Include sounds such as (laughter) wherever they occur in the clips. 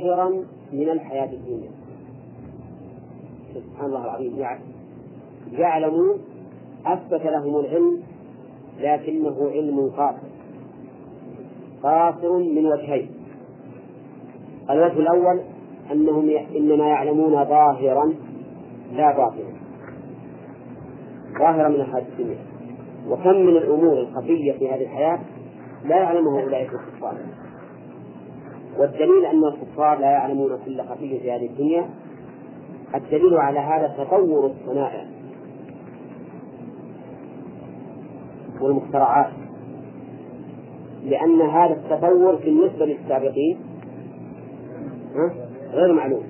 ظاهرا من الحياة الدنيا. سبحان الله العظيم. يعلمون أثبت لهم العلم لكنه علم قاصر. قاصر من وجهين. الوجه الأول أنهم إنما يعلمون ظاهرا لا باطنا. ظاهرا من الحياة الدنيا. وكم من الأمور الخفية في هذه الحياة لا يعلمها أولئك الكفار. والدليل أن الكفار لا يعلمون كل خفية في هذه الدنيا الدليل على هذا تطور الصنائع والمخترعات لأن هذا التطور بالنسبة للسابقين غير معلوم.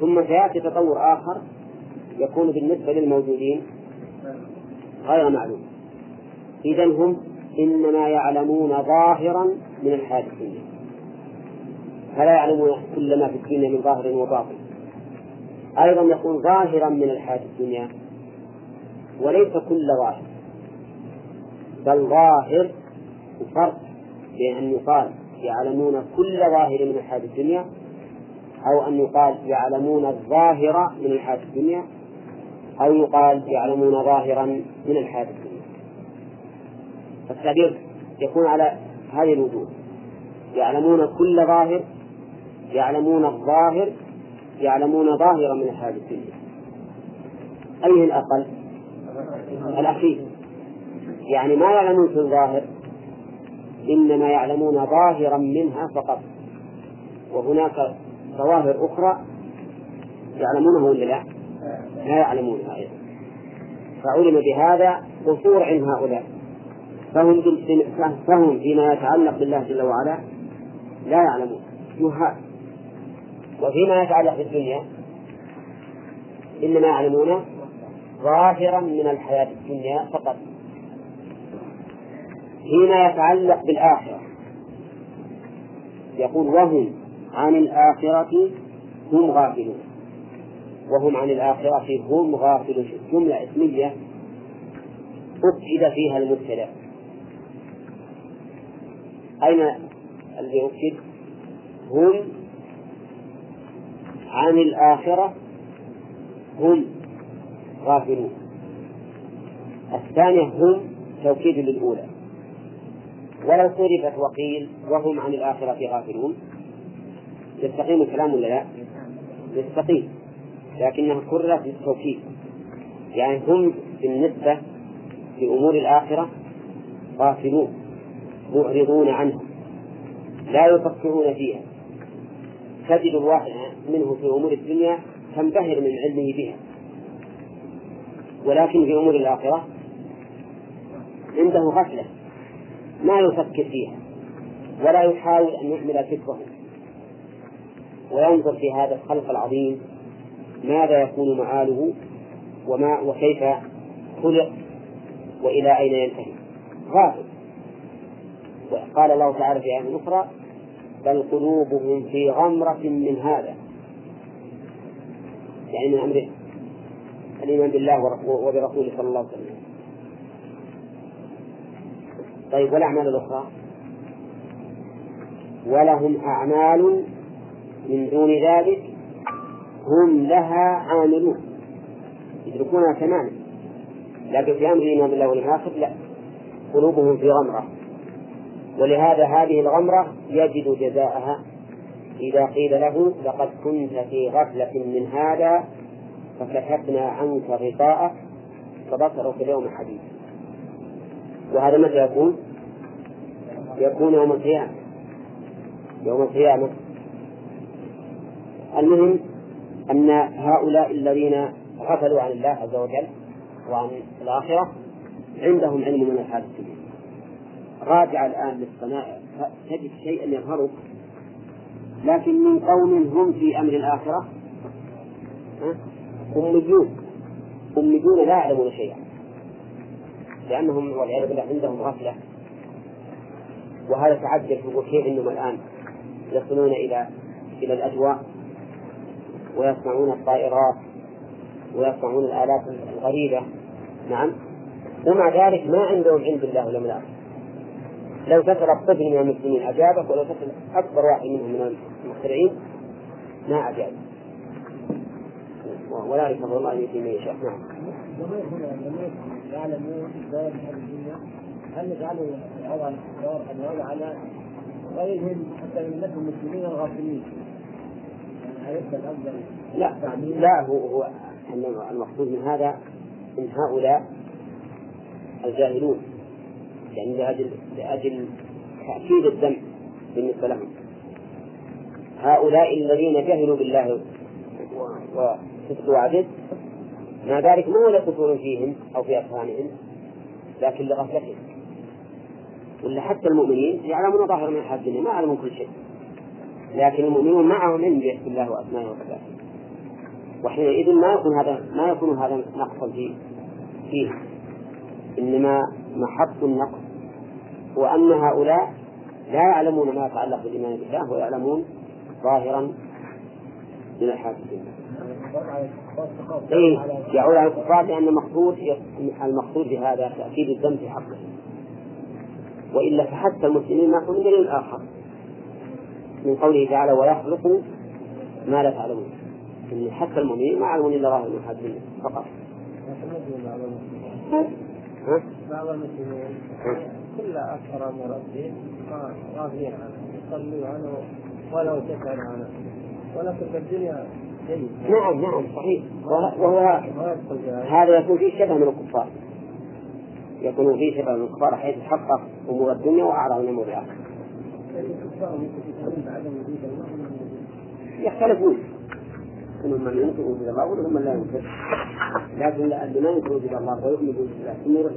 ثم سيأتي تطور آخر يكون بالنسبة للموجودين غير معلوم. إذا هم إنما يعلمون ظاهرا من الحياة الدنيا. فلا يعلمون كل ما في الدنيا من ظاهر وباطن. أيضا يكون ظاهرا من الحياة الدنيا وليس كل ظاهر بل ظاهر فرق بين أن يقال يعلمون كل ظاهر من الحياة الدنيا أو أن يقال يعلمون الظاهر من الحياة الدنيا أو يقال يعلمون ظاهرا من الحياة الدنيا. فالتعبير يكون على هذه الوجوه يعلمون كل ظاهر يعلمون الظاهر يعلمون ظاهرا من الحياة الدنيا. أيه الأقل؟ الأخير. يعني ما يعلمون في الظاهر إنما يعلمون ظاهرا منها فقط. وهناك ظواهر أخرى يعلمونها ولا لا؟ لا يعلمونها أيضا. فعلم بهذا قصور عند هؤلاء. فهم فهم فيما يتعلق بالله جل وعلا لا يعلمون. جهال وفيما يتعلق بالدنيا إنما يعلمون ظاهرا من الحياة الدنيا فقط. فيما يتعلق بالآخرة. يقول وهم عن الآخرة هم غافلون. وهم عن الآخرة هم غافلون. جملة إسمية أكد فيها المبتدأ. أين الذي أكد هم عن الآخرة هم غافلون. الثانية هم توكيد للأولى. ولو صرفت وقيل وهم عن الآخرة غافلون. يستقيم الكلام ولا لا؟ يستقيم. لكنها كررت للتوكيد. يعني هم بالنسبة لأمور الآخرة غافلون معرضون عنها. لا يفكرون فيها. تجد الواحد منه في أمور الدنيا تنبهر من علمه بها. ولكن في أمور الآخرة عنده غفلة ما يفكر فيها ولا يحاول أن يحمل فكره. وينظر في هذا الخلق العظيم ماذا يكون مآله وما وكيف خلق وإلى أين ينتهي. غافل. قال الله تعالى في آية أخرى بل قلوبهم في غمرة من هذا. يعني من أمر الإيمان بالله وبرسوله صلى الله عليه وسلم. طيب والأعمال الأخرى؟ ولهم أعمال من دون ذلك هم لها عاملون. يدركونها تماما. لكن في أمر الإيمان بالله والآخر لا. قلوبهم في غمرة. ولهذا هذه الغمرة يجد جزاءها إذا قيل له لقد كنت في غفلة من هذا فكشفنا عنك غطاءك فبصرك اليوم حديث وهذا متى يكون؟ يكون يوم القيامة. يوم القيامة. المهم أن هؤلاء الذين غفلوا عن الله عز وجل وعن الآخرة عندهم علم من الدنيا راجع الآن للصنائع تجد شيئا يظهرك؟ لكن من قوم هم في أمر الآخرة. أميون أميون لا يعلمون شيئا. لأنهم والعياذ بالله عندهم غفلة. وهذا تعجب يقول كيف أنهم الآن. يصلون إلى إلى الأجواء. ويصنعون الطائرات. ويصنعون الآلات الغريبة. نعم. ومع ذلك ما عندهم علم بالله ولا لو تسأل الطفل من المسلمين أجابك ولو تسأل أكبر واحد منهم من المخترعين ما أجاز ولا يفضل الله يؤتي من يشاء نعم. يعلمون هذه الدنيا هل نجعله ان يعود على غيرهم حتى من المسلمين الغافلين؟ لا لا هو هو المقصود من هذا إن هؤلاء الجاهلون يعني لأجل لأجل تأكيد الذنب بالنسبة لهم هؤلاء الذين جهلوا بالله وصدق وعدل مع ذلك ما هو لقصور فيهم أو في أفهامهم لكن لغفلتهم. ولا حتى المؤمنين يعلمون ظاهر من الحياة الدنيا ما يعلمون كل شيء. لكن المؤمنون معهم علم باسم الله وأسمائه وصفاته. وحينئذ ما يكون هذا ما يكون هذا نقصا فيه فيه. إنما محط النقص هو أن هؤلاء لا يعلمون ما يتعلق بالإيمان بالله ويعلمون ظاهرا من الحياة الدنيا إيه يعود على الكفار لأن المقصود المقصود بهذا تأكيد الذنب في حقه. وإلا فحتى المسلمين من دليل آخر من قوله تعالى ويخلق ما لا تعلمون. إن حتى المؤمنين ما يعلمون إلا من الدنيا فقط. بعض المسلمين كل أكثر من ربهم غافلين عنه يصلوا عنه ولو تسأل عنه ولكن في الدنيا نعم نعم صحيح. وهو هذا يكون فيه شبه من الكفار. يكون فيه شبه من الكفار حيث تحقق أمور الدنيا وأعراض من أمور الآخرة. يختلفون. منهم من ينكر وجود الله ومنهم من لا ينكر لكن اللي ما ينكر وجود الله ويؤمن بوجود الله. ثم يروح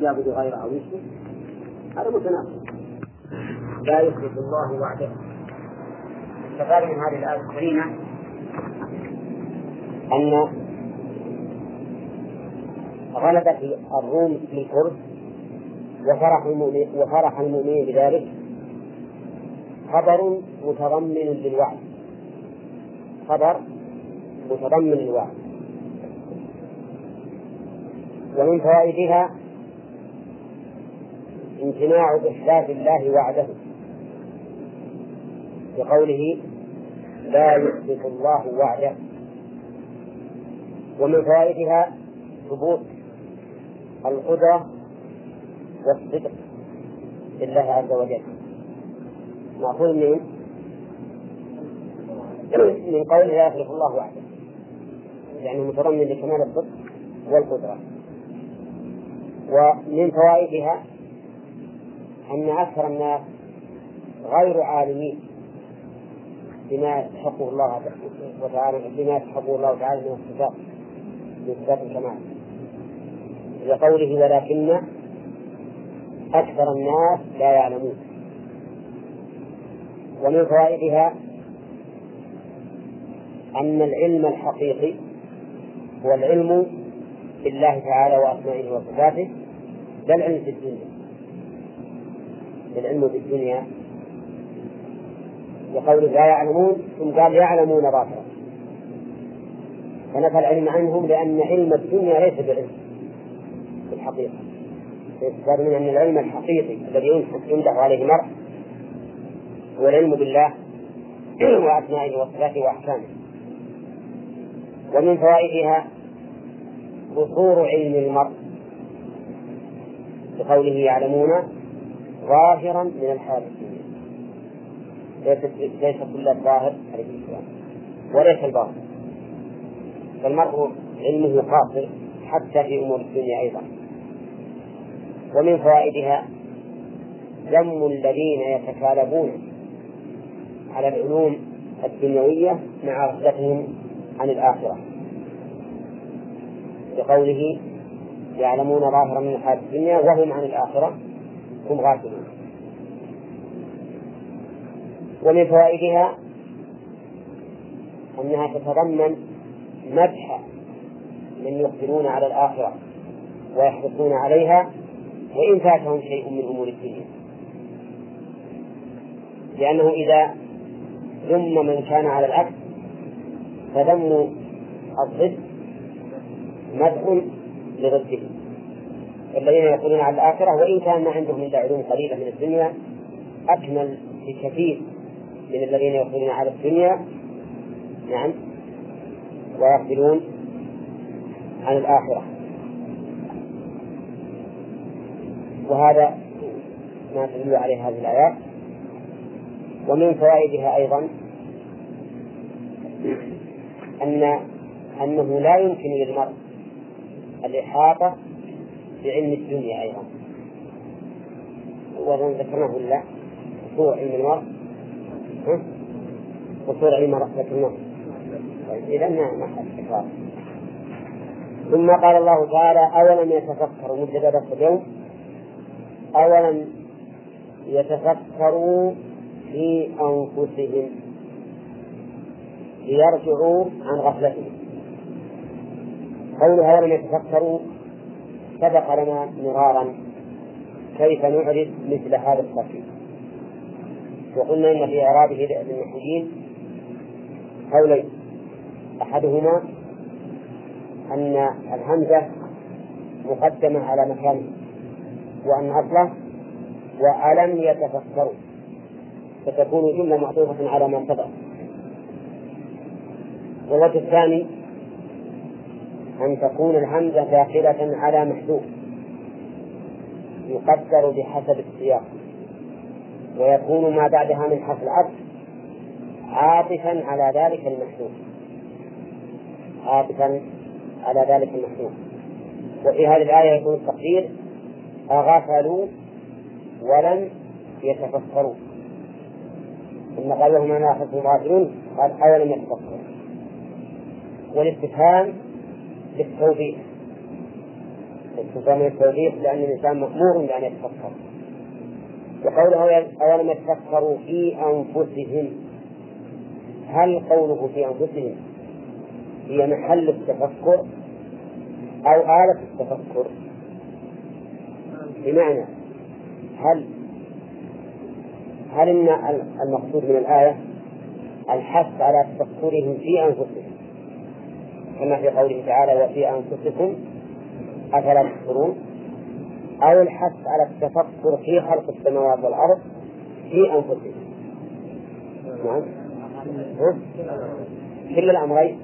يعبد غيره أو يشرك هذا متناقض. لا يخلف الله وعده. كذلك من هذه الآية الكريمة أن غلبت الروم في الكرد وفرح المؤمنين وفرح المؤمنين بذلك خبر متضمن للوعد خبر متضمن للوعد ومن فوائدها امتناع إخلاف الله وعده. بقوله لا يخلف الله وعده ومن فوائدها ثبوت القدرة والصدق لله عز وجل. مأخوذ من (clears throat) من قول لا يخلق الله وحده. يعني متضمن لكمال الصدق والقدرة. ومن فوائدها أن أكثر الناس غير عالمين. بما يستحقه الله وتعالى بما يستحقه الله تعالى من الصفات بإثبات الكمال. لقوله ولكن أكثر الناس لا يعلمون ومن فوائدها أن العلم الحقيقي هو العلم بالله تعالى وأسمائه وصفاته لا العلم في الدنيا. العلم في لقول لا يعلمون ثم قال يعلمون ظاهرا فنفى العلم عنهم لأن علم الدنيا ليس بعلم. في الحقيقة. يستفاد من أن العلم الحقيقي الذي ينده عليه المرء هو العلم بالله (clears throat) وأسمائه وصفاته وأحكامه. ومن فوائدها قصور علم المرء بقوله يعلمون ظاهرا من الحال الدنيا ليس كل الظاهر عليه السلام وليس الباطن. فالمرء علمه قاصر حتى في أمور الدنيا أيضا. ومن فوائدها ذم الذين يتكالبون على العلوم الدنيوية مع غفلتهم عن الآخرة. بقوله يعلمون ظاهرا من الحياة الدنيا وهم عن الآخرة هم غافلون. ومن فوائدها أنها تتضمن مدح من يقبلون على الآخرة ويحرصون عليها وإن فاتهم شيء من أمور الدنيا. لأنه إذا ذم من كان على العكس فذم الضد مدح لضده. الذين يقولون على الآخرة وإن كان ما عندهم إلا علوم قليلة من الدنيا أكمل بكثير. من الذين يقبلون على الدنيا نعم ويقبلون عن الآخرة. وهذا ما تدل عليه هذه الآيات. ومن فوائدها أيضا أن أنه لا يمكن للمرء الإحاطة بعلم الدنيا أيضا. وأظن ذكرناه ولا؟ قصور علم المرء. قصور علم المرء ذكرناه طيب إذا ما ما ثم قال الله تعالى أولم يتفكروا مدة درس اليوم. أولم يتفكروا في أنفسهم. ليرجعوا عن غفلتهم. قولها أولم يتفكروا سبق لنا مرارا كيف نعرف مثل هذا الترتيب وقلنا إن في إعرابه للنحويين قولين أحدهما أن الهمزة مقدمة على مكانه وأن أصله وألم يتفكروا فتكون جملة معطوفة على ما سبق. والوجه الثاني أن تكون الهمزة داخلة على محذوف يقدر بحسب السياق. ويكون ما بعدها من حرف العطف عاطفا على ذلك المحذوف. عاطفا على ذلك المحذوف. وفي هذه الآية يكون التقدير أغفلوا ولم يتفكروا. ثم قال لهم أنا أخذت غافلون قال أولم يتفكروا. والاستفهام للتوبيخ. استفهام للتوبيخ لأن الإنسان مأمور بأن يتفكر. وقوله أولم يتفكروا في أنفسهم. هل قوله في أنفسهم هي محل التفكر أو آلة التفكر؟ بمعنى هل هل إن المقصود من الآية الحث على تفكرهم في أنفسهم؟ كما في قوله تعالى وفي أنفسكم أفلا تبصرون أو الحث على التفكر في خلق السماوات والأرض في أنفسهم. نعم. كل الأمرين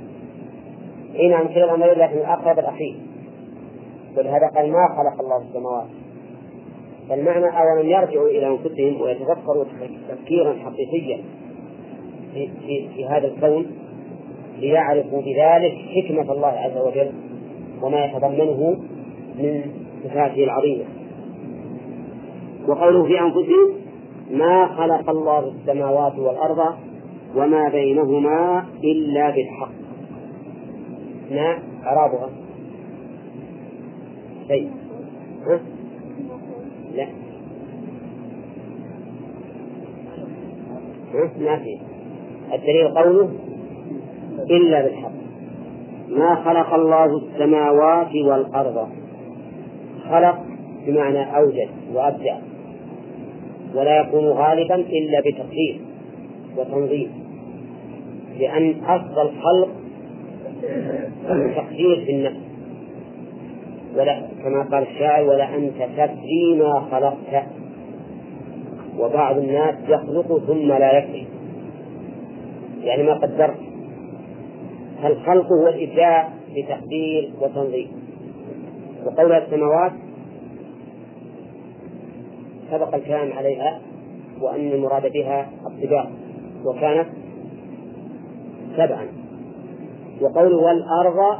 اي نعم كلا الامرين لكن الأقرب الأخير. ولهذا قال ما خلق الله السماوات؟ فالمعنى أولا يرجعوا إلى أنفسهم ويتفكروا تفكيرا حقيقيا في, في, في هذا الكون ليعرفوا بذلك حكمة الله عز وجل وما يتضمنه من صفاته العظيمة. وقوله في أنفسهم ما خلق الله السماوات والأرض وما بينهما إلا بالحق. ما؟ أعرابها شيء لا. ما في. الدليل قوله إلا بالحق. ما خلق الله السماوات والأرض خلق بمعنى أوجد وأبدع. ولا يكون غالبا إلا بتقدير وتنظيم لأن أصل الخلق تقدير في النفس. ولا كما قال الشاعر ولا أنت تدري ما خلقت. وبعض الناس يخلق ثم لا يكفي. يعني ما قدرت. فالخلق هو الإبداع بتقدير وتنظيم. وقول السماوات سبق الكلام عليها وأن المراد بها الطباع وكانت سبعا. وقول والأرض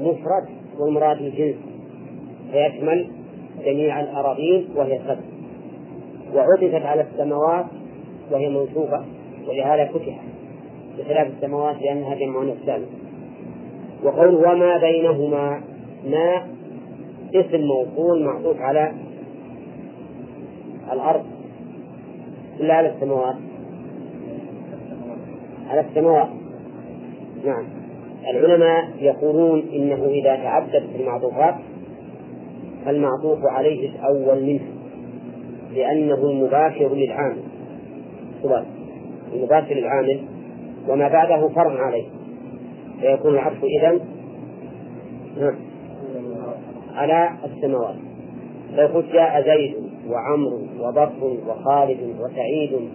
مفرد والمراد الجنس فيشمل جميع الأراضين وهي سبع. وعطفت على السماوات وهي منصوبة ولهذا فتحت بخلاف السماوات لأنها جمع السالم وقول وما بينهما ما اسم موصول معطوف على الأرض إلا على السماوات. على السماوات. نعم. العلماء يقولون إنه إذا تعدد في المعطوفات فالمعطوف عليه الأول منه لأنه المباشر للعامل. سؤال المباشر للعامل وما بعده فرع عليه فيكون العطف إذن. على السماوات. فيقول جاء زيد وعمرو وبكر وخالد وسعيد.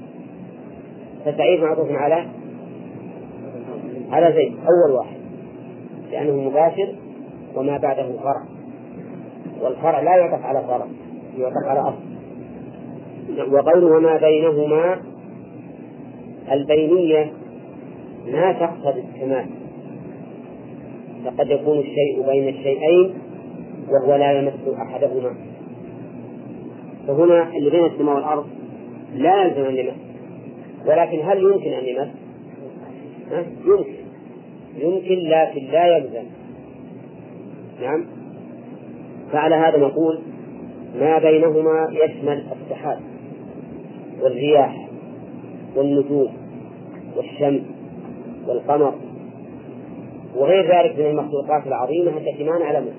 فسعيد معطوف على على زيد أول واحد لأنه مباشر وما بعده فرع. والفرع لا يعطف على فرع يعطف على أصل. وقوله وما بينهما البينية ما تقتضي الكمال. فقد يكون الشيء بين الشيئين وهو لا يمس أحدهما. فهنا اللي بين السماء والأرض لا يلزم أن يمس. ولكن هل يمكن أن يمس؟ يمكن. يمكن لكن لا يلزم. نعم. فعلى هذا نقول ما بينهما يشمل السحاب والرياح والنجوم والشمس والقمر وغير ذلك من المخلوقات العظيمة التي ما نعلمها.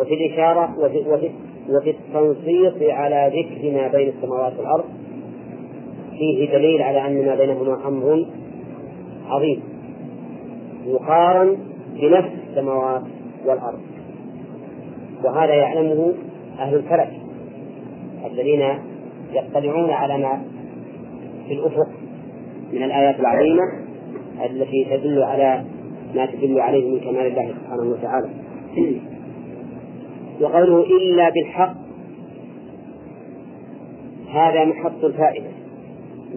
وفي الإشارة وفي, وفي, وفي التنصيص على ذكر ما بين السماوات والأرض. فيه دليل على أن ما بينهما أمر عظيم. يقارن بنفس السماوات والأرض. وهذا يعلمه أهل الفلك الذين يطلعون على ما في الأفق من الآيات العظيمة التي تدل على ما تدل عليه من كمال الله سبحانه وتعالى. وقوله إلا بالحق. هذا محط الفائدة.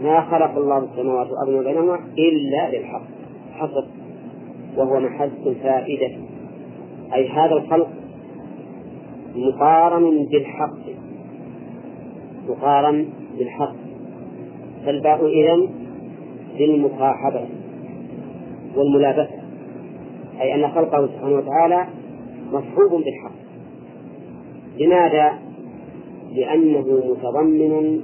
ما خلق الله السماوات والأرض وما بينهما إلا بالحق. حصر. وهو محط الفائدة. أي هذا الخلق مقارن بالحق. مقارن بالحق. فالباء إذن للمصاحبة والملابسة. أي أن خلقه سبحانه وتعالى مصحوب بالحق. لماذا؟ لأنه متضمن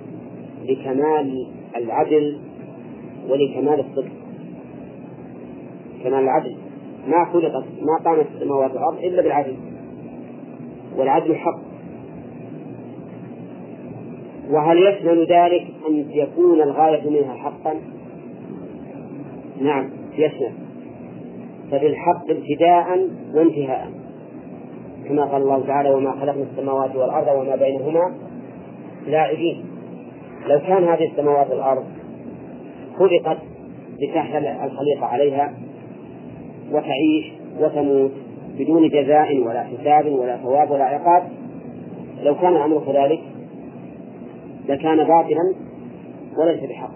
لكمال العدل ولكمال الصدق. كمال العدل. ما خلقت ما قامت السماوات والأرض إلا بالعدل. والعدل حق. وهل يشمل ذلك أن يكون الغاية منها حقا؟ نعم يشمل فبالحق ابتداء وانتهاء. كما قال الله تعالى وما خلقنا السماوات والأرض وما بينهما لاعبين. لو كان هذه السماوات والأرض خلقت لتحمل الخليقة عليها وتعيش وتموت بدون جزاء ولا حساب ولا ثواب ولا عقاب لو كان الأمر كذلك لكان باطلا وليس بحق.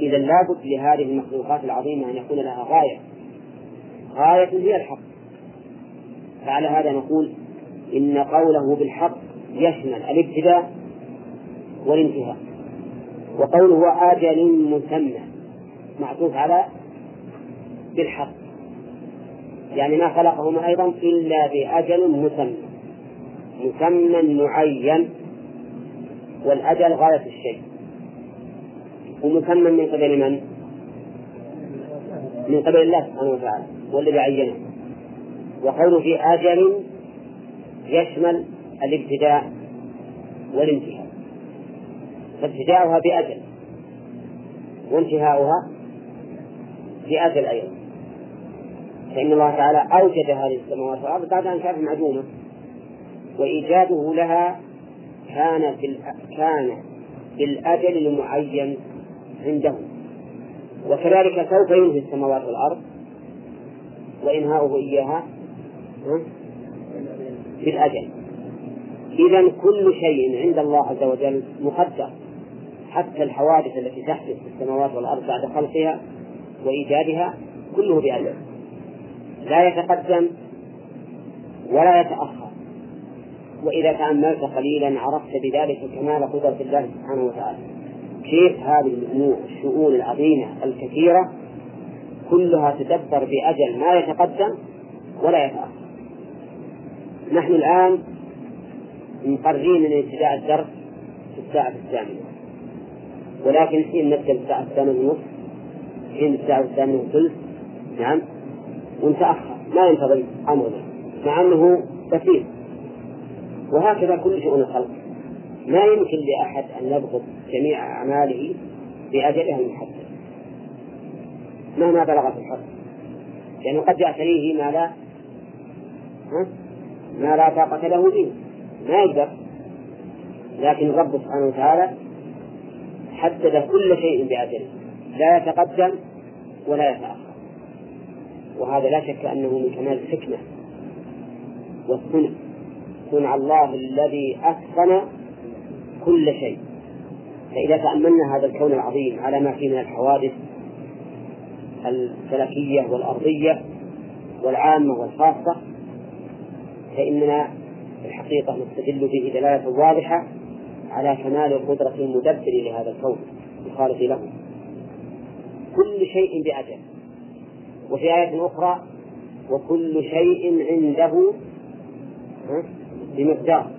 إذا لابد لهذه المخلوقات العظيمة أن يكون لها غاية. غاية هي الحق. فعلى هذا نقول إن قوله بالحق يشمل الابتداء والانتهاء. وقوله أجل مسمى معطوف على بالحق. يعني ما خلقهما أيضا إلا بأجل مسمى. مسمى معين والأجل غاية الشيء. ومسمى من قبل من؟ من قبل الله سبحانه وتعالى والذي عينه. وقوله في أجل يشمل الابتداء والانتهاء. فابتداؤها بأجل وانتهاؤها بأجل أيضا. فإن الله تعالى أوجد هذه السماوات والأرض بعد أن كانت معدومة. وإيجاده لها كان في كان بالأجل المعين عنده. وكذلك سوف ينهي السماوات والأرض وإنهاؤه إياها بالأجل. إذا كل شيء عند الله عز وجل مقدر. حتى الحوادث التي تحدث في السماوات والأرض بعد خلقها وإيجادها كله بأجل. لا يتقدم ولا يتأخر. وإذا تأملت قليلا عرفت بذلك كمال قدرة الله سبحانه وتعالى. كيف هذه الأمور الشؤون العظيمة الكثيرة كلها تدبر بأجل ما يتقدم ولا يتأخر. نحن الآن مقررين من ابتداء الدرس في الساعة الثامنة. ولكن حين نبدأ الساعة الثامنة ونصف حين الساعة الثامنة وثلث نعم ونتأخر ما ينتظر أمرنا مع أنه كثير. وهكذا كل شؤون الخلق. ما يمكن لأحد أن يضبط جميع أعماله بأجلها المحدد مهما بلغت الحق لأنه قد يعتريه ما لا ما لا طاقة له به ما يقدر. لكن الرب سبحانه وتعالى حدد كل شيء بأجله لا يتقدم ولا يتأخر. وهذا لا شك أنه من كمال الحكمة. والصنع. صنع الله الذي أتقن كل شيء. فإذا تأملنا هذا الكون العظيم على ما فيه من الحوادث الفلكية والأرضية والعامة والخاصة فإننا في الحقيقة نستدل به دلالة واضحة على كمال قدرة المدبر لهذا الكون الخالق له. كل شيء بأجل. وفي آية أخرى وكل شيء عنده بمقدار.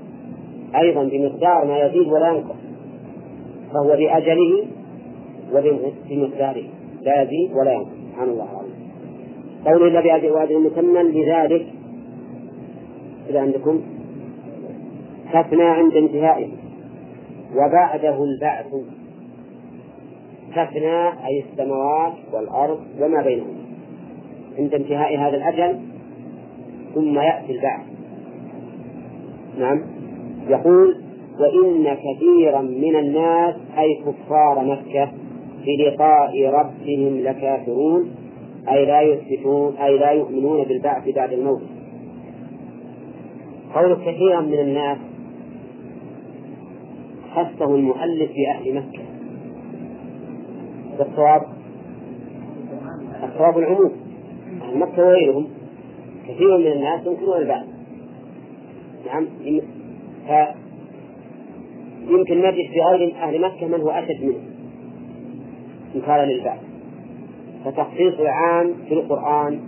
أيضا بمقدار ما يزيد ولا ينقص. فهو بأجله وبمقداره. لا يزيد ولا ينقص. سبحان الله العظيم. قوله إلا بأجل وأجل مسمى لذلك إذا عندكم كفنا عند انتهائه وبعده البعث. كفنا أي السماوات والأرض وما بينهما عند انتهاء هذا الأجل ثم يأتي البعث. نعم. يقول وإن كثيرا من الناس أي كفار مكة في لقاء ربهم لكافرون أي لا يثبتون أي لا يؤمنون بالبعث بعد الموت. قول كثيرا من الناس خصه المؤلف بأهل مكة. والصواب الصواب. العموم. أهل مكة وغيرهم. كثير من الناس ينكرون البعث نعم يمكن نجد في غير أهل مكة من هو أشد منه إنكارا للبعث فتخصيص العام في القرآن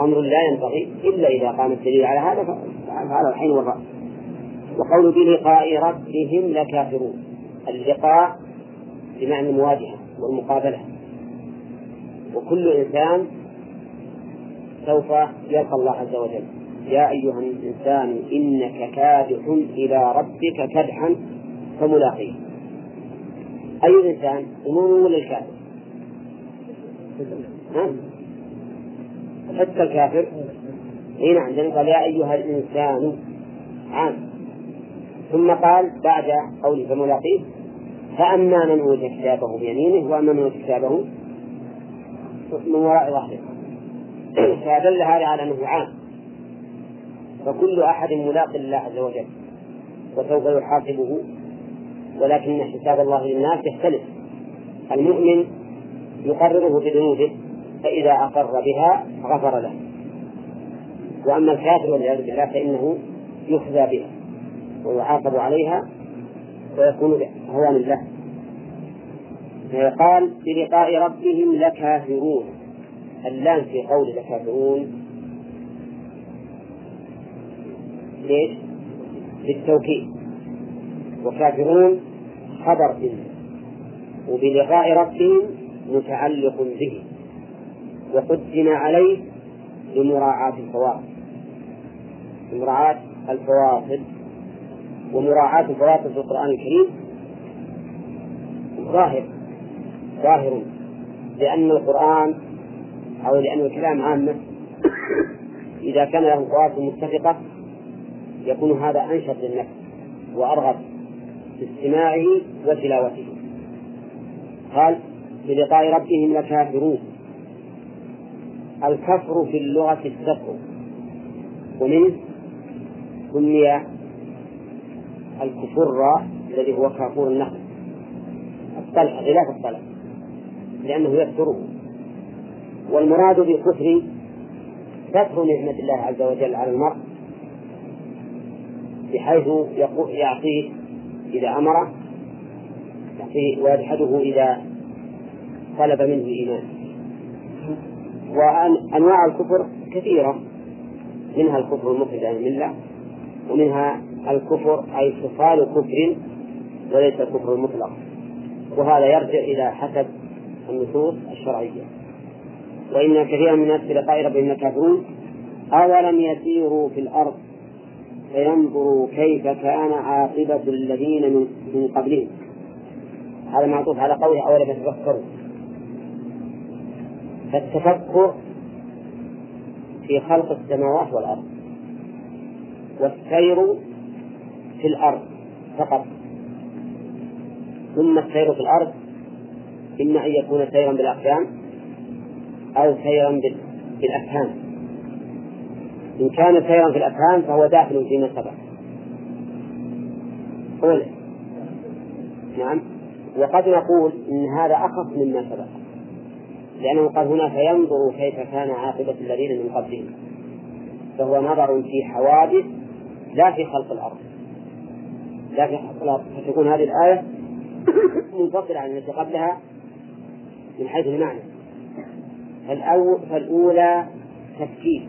أمر لا ينبغي إلا إذا قام الدليل على هذا. فعلى الحين والرأس. وقول بلقاء ربهم لكافرون. اللقاء بمعنى المواجهة والمقابلة. وكل إنسان سوف يلقى الله عز وجل. يا أيها الإنسان إنك كادح إلى ربك كدحا فملاقيه. أي إنسان؟ المؤمن ولا الكافر؟ حتى الكافر. اي نعم قال يا أيها الإنسان. عام. ثم قال بعد قوله فملاقيه فأما من أوتي كتابه بيمينه وأما من أوتي كتابه من وراء ظهره. (clears throat) فدل هذا على أنه عام. فكل أحد ملاق لله عز وجل وسوف يحاسبه ولكن حساب الله للناس يختلف. المؤمن يقرره بذنوبه فإذا أقر بها غفر له. وأما الكافر والعياذ بالله فإنه يخزى بها ويعاقب عليها ويكون هوانا له. قال بلقاء ربهم لكافرون. اللام في قول لكافرون. ليش؟ للتوكيد. وكافرون خبر إن وبلقاء ربهم متعلق به. وقدم عليه لمراعاة الفواصل لمراعاة الفواصل ومراعاة الفواصل في القرآن الكريم ظاهر ظاهر. لأن القرآن أو لأن الكلام عامة إذا كان له فواصل متفقة يكون هذا أنشط للنفس وأرغب في استماعه وتلاوته. قال بلقاء ربهم لكافرون. الكفر في اللغة الكفر ومنه سمي الكفر الذي هو كافور النخل الطلح غلاف الطلح لأنه يكثره والمراد بالكفر كفر نعمة الله عز وجل على المرء بحيث يعطيه إذا أمره ويجحده إذا طلب منه الإيمان وأنواع الكفر كثيرة منها الكفر المخرج عن الملة ومنها الكفر أي خصال كفر وليس الكفر المطلق. وهذا يرجع إلى حسب النصوص الشرعية. وإن كثيرا من الناس بلقاء ربهم كافرون أولم يسيروا في الأرض؟ فينظروا كيف كان عاقبة الذين من قبلهم. هذا معطوف على قوله أولم يتفكروا. فالتفكر في خلق السماوات والأرض. والسير في الأرض فقط. ثم السير في الأرض إما أن يكون سيرا بالأقدام أو سيرا بالأفهام. إن كان سيرا في الأفهام فهو داخل فيما سبق. قول نعم. وقد نقول إن هذا أخف مما سبق. لأنه قال هنا فينظر كيف كان عاقبة الذين من قبلهم. فهو نظر في حوادث لا في خلق الأرض. لا في خلق الأرض. فتكون هذه الآية منفصلة عن التي قبلها من حيث المعنى. فالأولى تفكيك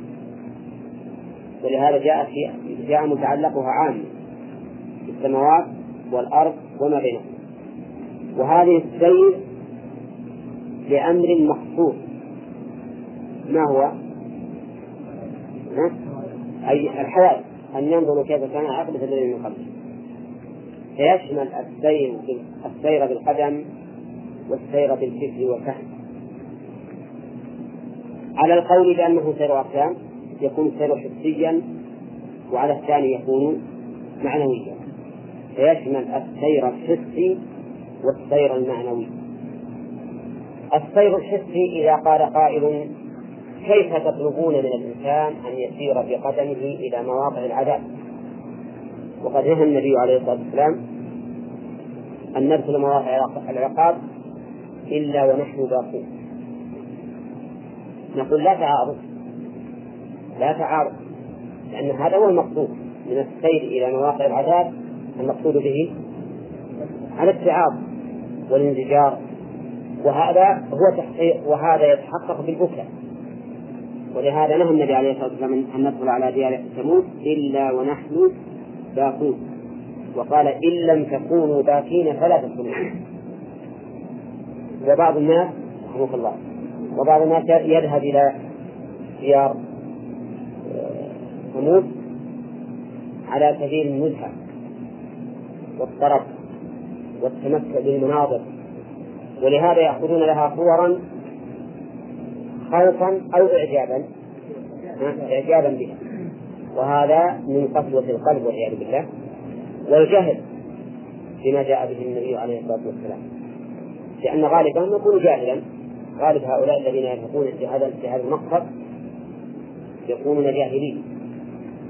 ولهذا جاء في جاء متعلقها عام. السماوات والأرض وما بينهما وهذه السير لأمر مخصوص. ما هو؟ أي الحوادث. أن ينظروا كيف كان عقبة الذين من قبل فيشمل السير السير بالقدم والسير بالفكر والفهم. على القول بأنه سير أقسام يكون السير حسيا وعلى الثاني يكون معنويا. فيشمل السير الحسي والسير المعنوي. السير الحسي إذا قال قائل كيف تطلبون من الإنسان أن يسير بقدمه إلى مواقع العذاب؟ وقد نهى النبي عليه الصلاة والسلام أن ندخل مواقع العقاب إلا ونحن باقون نقول لا تعارض. لا تعارض. لأن هذا هو المقصود من السير إلى مواقع العذاب. المقصود به على التعاض والانزجار. وهذا هو تحقيق وهذا يتحقق بالبكاء. ولهذا نهى النبي عليه الصلاة والسلام ان ندخل على ديار ثمود إلا ونحن باكون وقال إن لم تكونوا باكين فلا تدخلوا. وبعض الناس رحمه الله وبعض الناس يذهب إلى ديار ثمود على سبيل النزهه والطرب والتمتع بالمناظر. ولهذا يأخذون لها صورا خوفا أو إعجابا. إعجابا بها. وهذا من قسوة القلب والعياذ بالله. والجهل بما جاء به النبي عليه الصلاة والسلام. لأن غالبا يكون جاهلا. غالب هؤلاء الذين يذهبون في هذا في هذا المقصد يكونون جاهلين.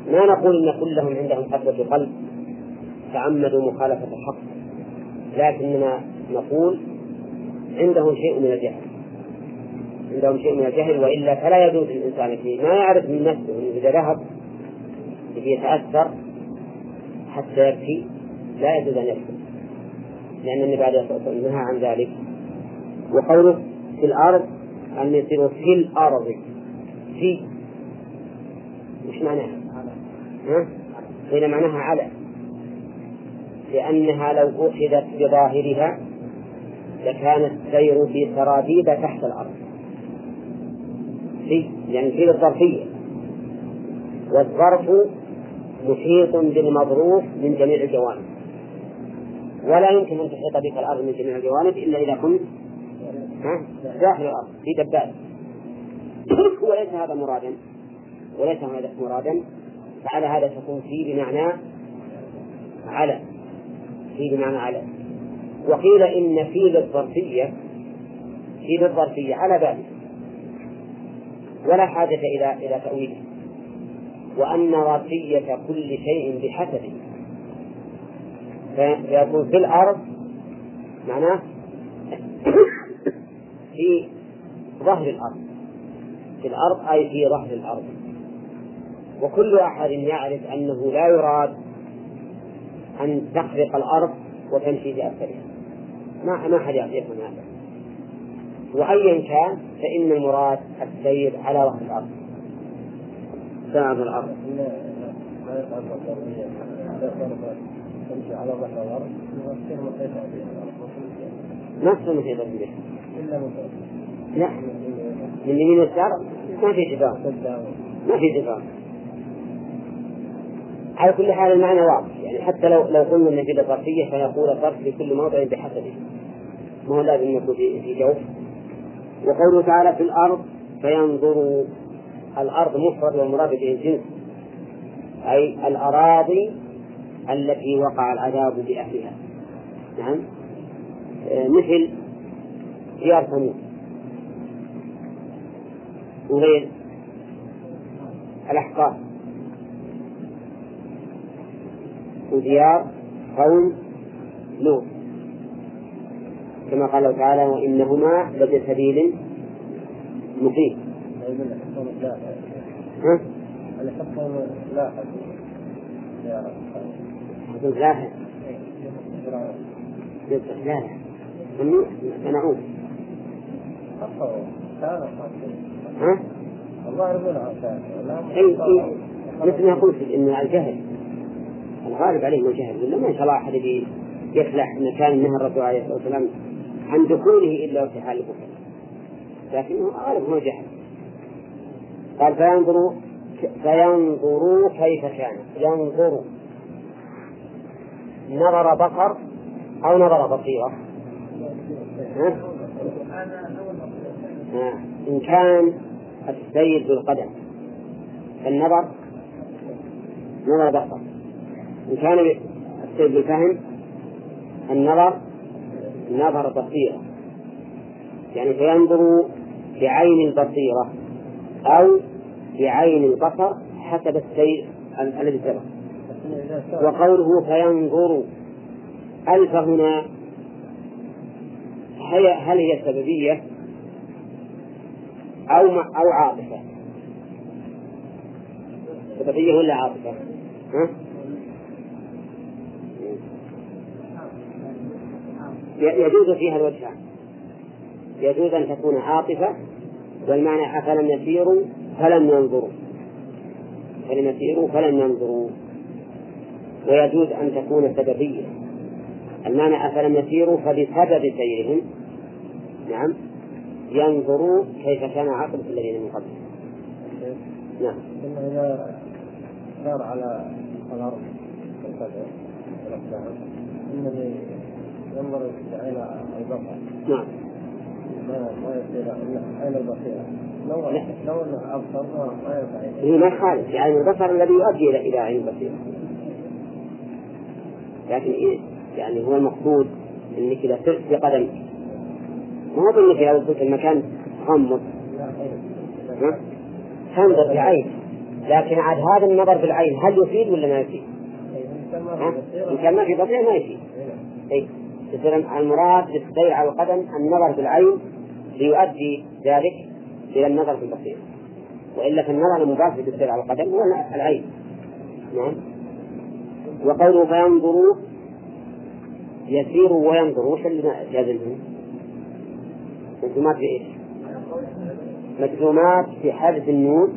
ما نقول إن كلهم عندهم قسوة قلب تعمدوا مخالفة الحق. لكننا نقول عندهم شيء من الجهل. عندهم شيء من الجهل وإلا فلا يجوز للانسان فيه. ما يعرف من نفسه انه إذا ذهب يتأثر حتى يبكي لا يجوز أن يبكي لأن النبي عليه الصلاة والسلام نهى عن ذلك. وقوله في الأرض أن يصير في الأرض. في. وش معناها؟ ها؟ قيل معناها على. لأنها لو أخذت بظاهرها لكان السير في سراديب تحت الأرض. يعني في الظرفية. والظرف محيط بالمظروف من جميع الجوانب. ولا يمكن أن تحيط بك الأرض من جميع الجوانب إلا إذا كنت داخل الأرض في دبابة. (coughs) وليس هذا مرادا. وليس هذا مرادا. فعلى هذا تكون في بمعنى على. في بمعنى على. وقيل إن في للظرفية في للظرفية على ذلك ولا حاجة إلى إلى تأويله. وأن ظرفية كل شيء بحسبه. فيكون في الأرض معناه (coughs) في ظهر الأرض. في الأرض أي في ظهر الأرض. وكل أحد يعرف أنه لا يراد أن تخرق الأرض وتمشي بأسفلها. ما ما حد يفهم هذا. وأيا كان فإن المراد السير على ظهر الأرض. ساعة الأرض. نفس المحيط به لا. من يمين واليسار ما في شفاء ما في شفاء على كل حال المعنى واضح. يعني حتى لو لو قلنا إن في ظرفيه فيقول الظرف في كل موضع بحسبه. ما هو لازم يكون في في جوف. وقوله تعالى في الأرض فينظروا الأرض مفرد والمراد به الجنس أي الأراضي التي وقع العذاب بأهلها. نعم. آه، مثل ديار ثمود. وغير الأحقاف وديار قوم لوط كما قال تعالى وإنهما مقيم. سنعود ها؟ الظاهر اي اي مثل ما قلت إن الجهل الغالب عليه الجهل ولا ما شاء الله أحد يخلع مكان نهى الرسول عليه الصلاة والسلام عن دخوله إلا وفي حال الكفر لكنه غالب هو جهل. قال فينظروا فينظروا كيف كان. ينظروا. نظر بصر أو نظر بصيرة؟ إن كان السيد بالقدم فالنظر نظر بصر. إن كان السيد بالفهم النظر نظر بصيرة يعني فينظر بعين البصيرة أو بعين البصر حسب السير الذي سبق وقوله فينظر ألف هنا هل هي سببية أو أو عاطفة سببية ولا عاطفة؟ ها؟ يجوز فيها الوجهان يجوز أن تكون عاطفة والمعنى أفلم يسيروا فلم ينظروا. فلم يسيروا فلم ينظروا. ويجوز أن تكون سببية. المعنى أفلم يسيروا فبسبب سيرهم. نعم. ينظروا كيف كان عاقبة الذين من قبلهم نعم. إذا سار على الأرض إنه ينظر إلى البصر. نعم. ما ما يصير عين البصيرة. لو لو أنه أبصر ما ينفع هي ما خالف. يعني البصر الذي يؤدي إلى إلى عين البصيرة. لكن إيه؟ يعني هو المقصود إنك إذا سرت بقدمك ما هو بإنك لو كنت المكان غمض تنظر بالعين لكن عاد هذا النظر بالعين هل يفيد ولا ما يفيد؟ إن كان ما في بصيرة ما يفيد. يصير المراد بالسير على القدم النظر بالعين ليؤدي ذلك إلى النظر في البصيرة وإلا في النظر المباشر بالسير على القدم هو العين. نعم. وقوله فينظروا يسيروا وينظروا وش اللي لازمهم؟ مجزومات إيش؟ مجزومات في حذف النون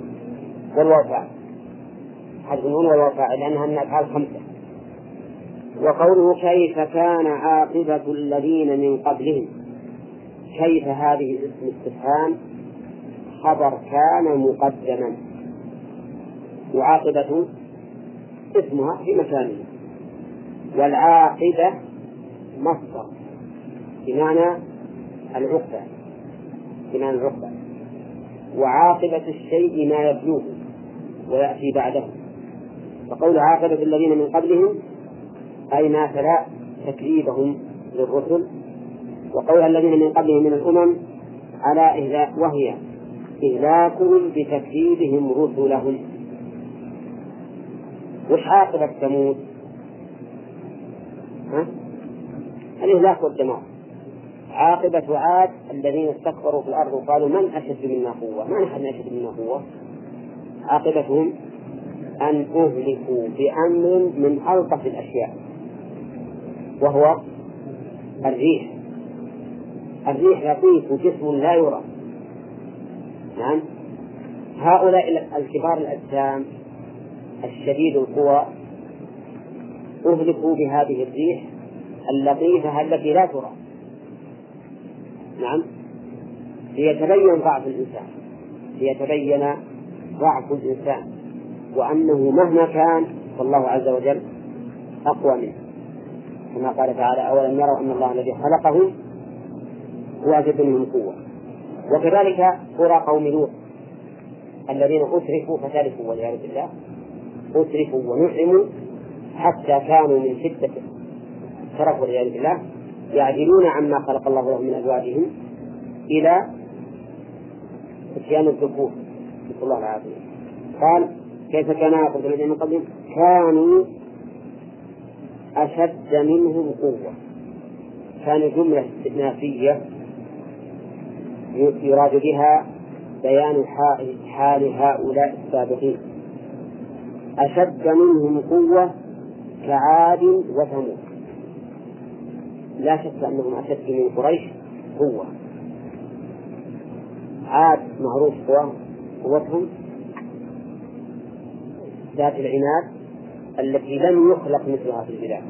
والواو حذف النون والواو لأنها من الأفعال خمسة. وقوله كيف كان عاقبة الذين من قبلهم؟ كيف هذه اسم استفهام؟ خبر كان مقدما. وعاقبة اسمها في مكانه. والعاقبة مصدر بمعنى العقبة بمعنى العقبة. وعاقبة الشيء ما يبلوه ويأتي بعده. فقول عاقبة الذين من قبلهم أي ما تلا تكذيبهم للرسل وقول الذين من قبلهم من الأمم على إهلاك وهي إهلاكهم بتكذيبهم رسلهم وش عاقبة ثمود؟ ها؟ الإهلاك والدمار عاقبة عاد الذين استكبروا في الأرض وقالوا من أشد منا قوة؟ ما نحن أشد منا قوة؟ عاقبتهم أن أهلكوا بأمر من ألطف الأشياء وهو الريح. الريح لطيف جسم لا يرى. نعم. هؤلاء الكبار الأجسام الشديد القوى أهلكوا بهذه الريح اللطيفة التي لا ترى. نعم. ليتبين ضعف الإنسان. ليتبين ضعف الإنسان. وأنه مهما كان فالله عز وجل أقوى منه. كما قال تعالى أولم يروا أن الله الذي خلقهم هو أشد منهم قوة. وكذلك قرى قوم لوط الذين أسرفوا فتلفوا والعياذ بالله أسرفوا ونعموا حتى كانوا من شدة الترف والعياذ بالله يعدلون عما خلق الله لهم من أزواجهم إلى إتيان الذكور. نسأل الله العافية. قال كيف كان عاقبة الذين من قبلهم؟ كانوا أشد منهم قوة. كان جملة استئنافية يراد بها بيان حال هؤلاء السابقين. أشد منهم قوة كعاد وثمود. لا شك أنهم أشد من قريش قوة. عاد معروف قوتهم. ذات العناد. التي لم يخلق مثلها في البلاد.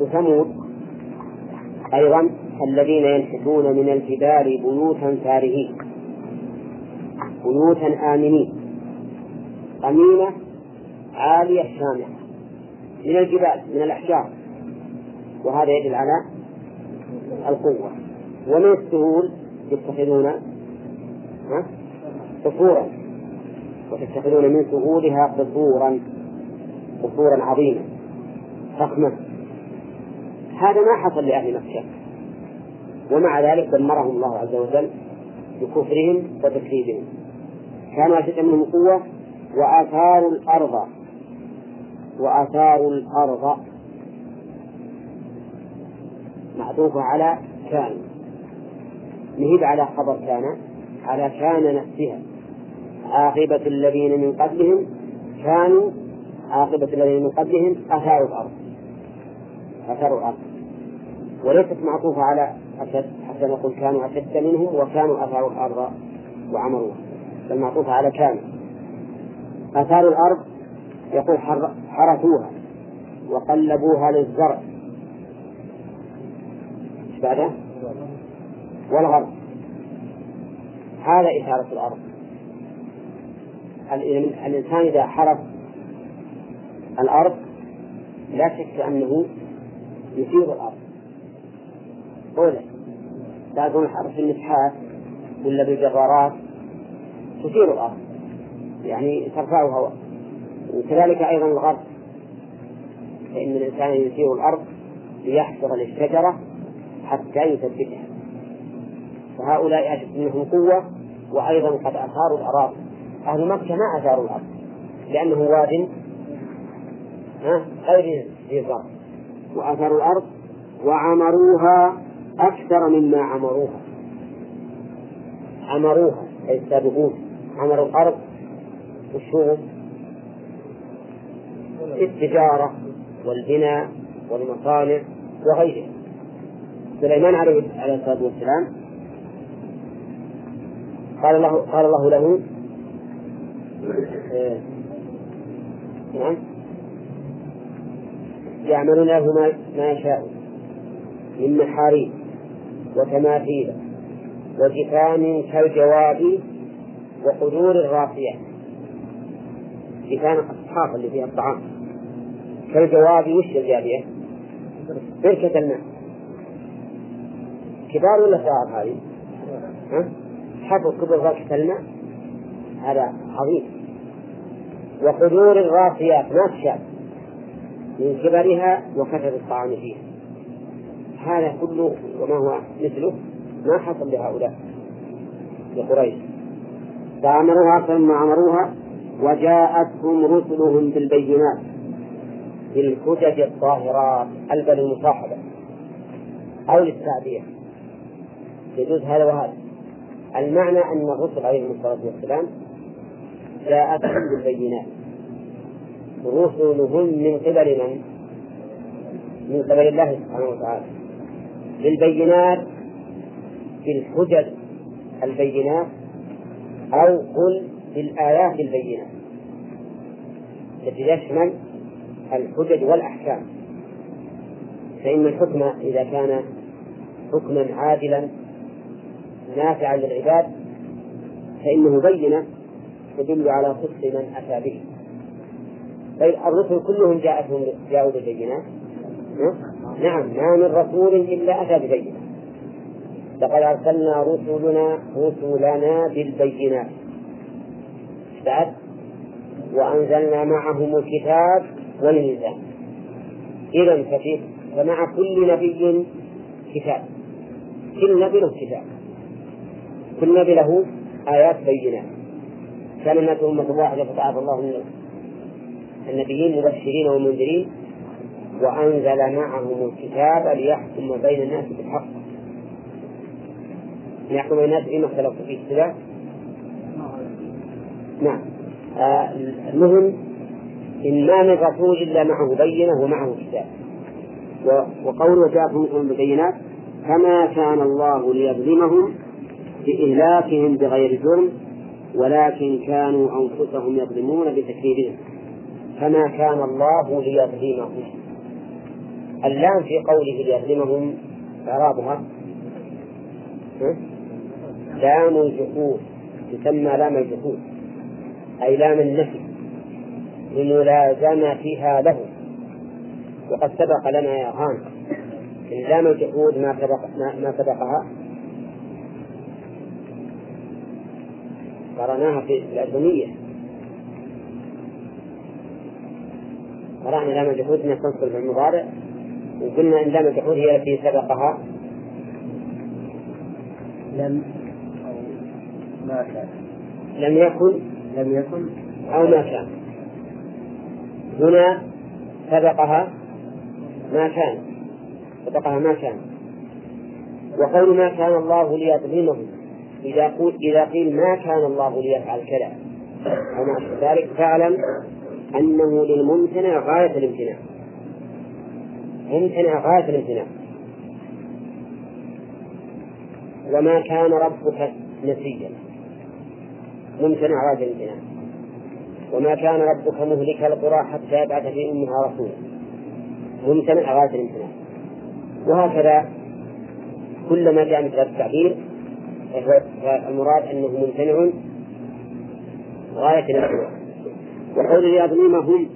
وثمود أيضا الذين ينحتون من الجبال بيوتا فارهين بيوتا آمنين أمينة عالية شامخة من الجبال من الأحجار. وهذا يدل على القوة. ومن السهول يتخذون قصورا وتتخذون من سهولها قصورا قصورا عظيمة فخمة. هذا ما حصل لأهل مكة. ومع ذلك دمرهم الله عز وجل بكفرهم وتكذيبهم. كانوا أشد منهم قوة وآثاروا الأرض. وآثاروا الأرض. معطوفة على كان. نهيب على خبر كان على كان نفسها. عاقبة الذين من قبلهم كانوا عاقبة الذين من قبلهم أثاروا الأرض. أثاروا الأرض. وليست معطوفة على أشد حتى نقول كانوا أشد منهم وكانوا أثاروا الأرض وعمروها بل معطوفة على كان أثاروا الأرض يقول حرثوها وقلبوها للزرع. بعده؟ والغرب. هذا إثارة الأرض. الإنسان إذا حرث الأرض لا شك أنه يثير الأرض. أولا تعرفون الحرث بالمسحات ولا بالجرارات تثير الأرض يعني ترفعها. وكذلك أيضا الغرب فإن الإنسان يثير الأرض ليحفر للشجرة حتى يثبتها. فهؤلاء أشد منهم قوة وأيضا قد أثاروا الأراضي. أهل مكة ما أثاروا الأرض لأنه واد غير ذي ظرف وأثاروا الأرض وعمروها أكثر مما عمروها. عمروها أي السابقون. عمروا الأرض والشغل في التجارة والبناء والمصانع وغيرها. سليمان عليه الصلاة والسلام قال له قال الله له نعم. يعملون له ما, يشاء. من محاريب وتماثيل وجفان كالجواب وقدور الراسية جفان الصحافة اللي فيها الطعام. كالجواب وش الجابية؟ بركة الماء. كبار ولا صغار هذه؟ ها؟ حفظ كبر بركة الماء. هذا عظيم وقدور الراسيات ما من كبرها وكثرة الطعام فيها. هذا كله وما هو مثله ما حصل لهؤلاء لقريش. فأمروها مما أمروها وجاءتهم رسلهم بالبينات بالحجج الطاهرات البل المصاحبة أو للتعبير. يجوز هذا وهذا. المعنى أن الرسل عليهم الصلاة والسلام جاءتهم بالبينات رسلهم من قبل من؟ من قبل الله سبحانه وتعالى. بالبينات بالحجج البينات أو قل بالآيات البينات. التي تشمل الحجج والأحكام. فإن الحكم إذا كان حكما عادلا نافعا للعباد فإنه بينة تدل على صدق من أتى به. طيب الرسل كلهم جاءتهم جاءوا بالبينات نعم. ما من رسول إلا أتى ببينة. لقد أرسلنا رسلنا رسلنا بالبينات. بعد وأنزلنا معهم الكتاب والميزان. إذا ففي فمع كل نبي كتاب. كل نبي له كتاب. كل نبي له آيات بينات. الناس أمة واحدة فتعافى الله من النبيين مبشرين ومنذرين وأنزل معهم الكتاب ليحكم بين الناس بالحق. ليحكم بين الناس فيما اختلفوا فيه. كذا؟ نعم. آه المهم إن ما من رسول إلا معه بينة ومعه كتاب. وقوله جاءكم من بالبينات فما كان الله ليظلمهم بإهلاكهم بغير جرم ولكن كانوا أنفسهم يظلمون بتكذيبهم. فما كان الله ليظلمهم. اللام في قوله ليظلمهم إعرابها لام الجحود تسمى لام الجحود أي لام النفي لملازمتها له وقد سبق لنا يا غان إن لام الجحود ما سبق ما سبقها. قرأناها في الأردنية. قرأنا لام الجحود أنها تنصب المضارع وقلنا إن لام الجحود هي التي سبقها. لم أو ما كان. لم يكن. لم يكن. أو ما كان. هنا سبقها ما كان. سبقها ما كان. وقول ما كان الله ليظلمهم. إذا قول إذا قيل ما كان الله ليفعل كذا. أو ما أشبه ذلك فاعلم أنه للممتنع غاية الامتناع. ممتنع غاية الامتناع. وما كان ربك نسيا. ممتنع غاية الامتناع. وما كان ربك مهلك القرى حتى يبعث في أمها رسولا. ممتنع غاية الامتناع. وهكذا كلما جاء مثل التعبير فالمراد أنه ممتنع غاية الامتناع وقول ليظلمهم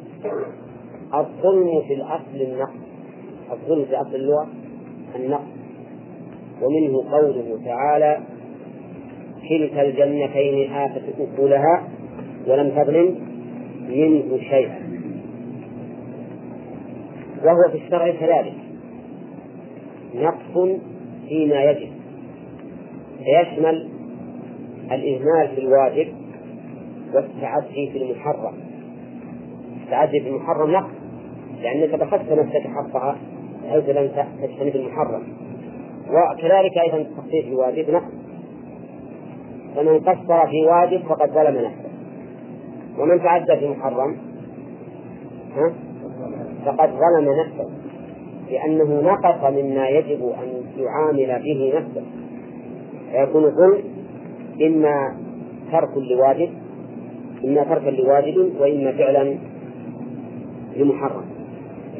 الظلم في الأصل النقص الظلم في أصل اللغة النقص ومنه قوله تعالى كلتا الجنتين آتت أكلها ولم تظلم منه شيئا. وهو في الشرع كذلك. نقص فيما يجب. فيشمل الإهمال في الواجب والتعدي في المحرم. التعدي في المحرم نقص لأنك بخست نفسك حقها حيث لم تجتنب المحرم. وكذلك أيضا التخطيط في الواجب نقص. فمن قصر في واجب فقد ظلم نفسه. ومن تعدى في محرم ها؟ فقد ظلم نفسه لأنه نقص مما يجب أن يعامل به نفسه. فيكون الظلم إما ترك لواجب إما تركا لواجب وإما فعلا لمحرم.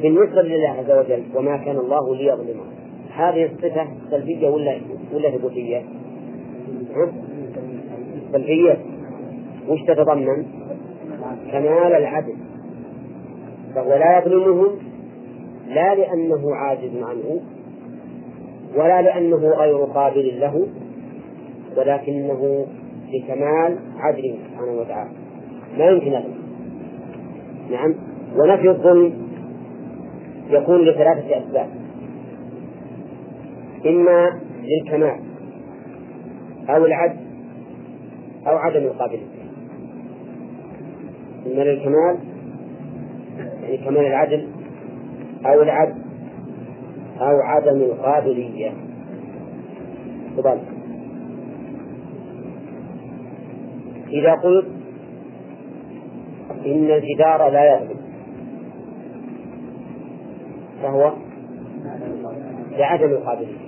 بالنسبة لله عز وجل وما كان الله ليظلمه. هذه الصفة سلبية ولا ولا ثبوتية؟ سلبية. وش تتضمن؟ كمال العدل. فهو لا يظلمهم لا لأنه عاجز عنه ولا لأنه غير قابل له. ولكنه لكمال عدله سبحانه وتعالى. ما يمكن أن نعم. ونفي الظلم يكون لثلاثة أسباب. إما للكمال أو العدل أو عدم القابلية. إما للكمال يعني كمال العدل أو العدل أو عدم القابلية. تفضل. إذا قلت إن الجدار لا يغلب فهو لعدم القابلية.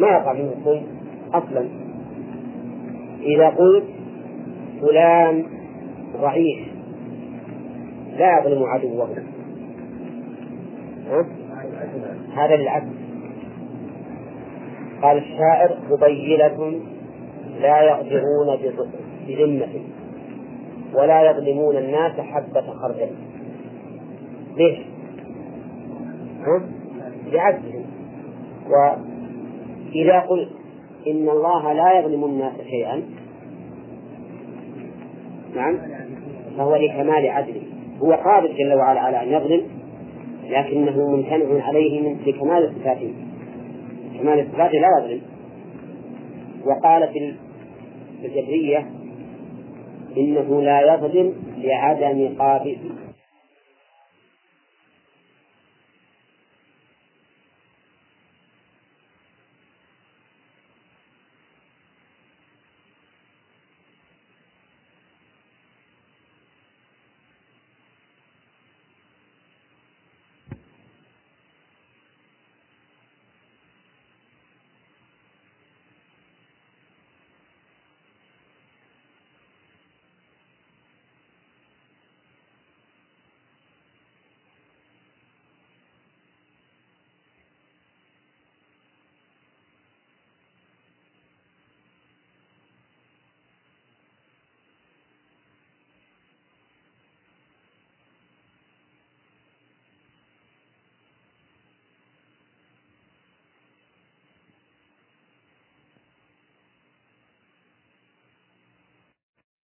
ما يقع منه الظلم أصلا. إذا قلت فلان ضعيف لا يظلم عدوه. هذا للعدل. قال الشاعر مبينة لا يقدرون بذمة ولا يظلمون الناس حبة خردل. ليش؟ ها؟ لعدلهم وإذا قلت إن الله لا يظلم الناس شيئا نعم فهو لكمال عدله. هو قادر جل وعلا على أن يظلم لكنه ممتنع عليه من بكمال صفاته. كمال صفاته لا يظلم. وقالت الجبرية إنه لا يظلم لعدم قابل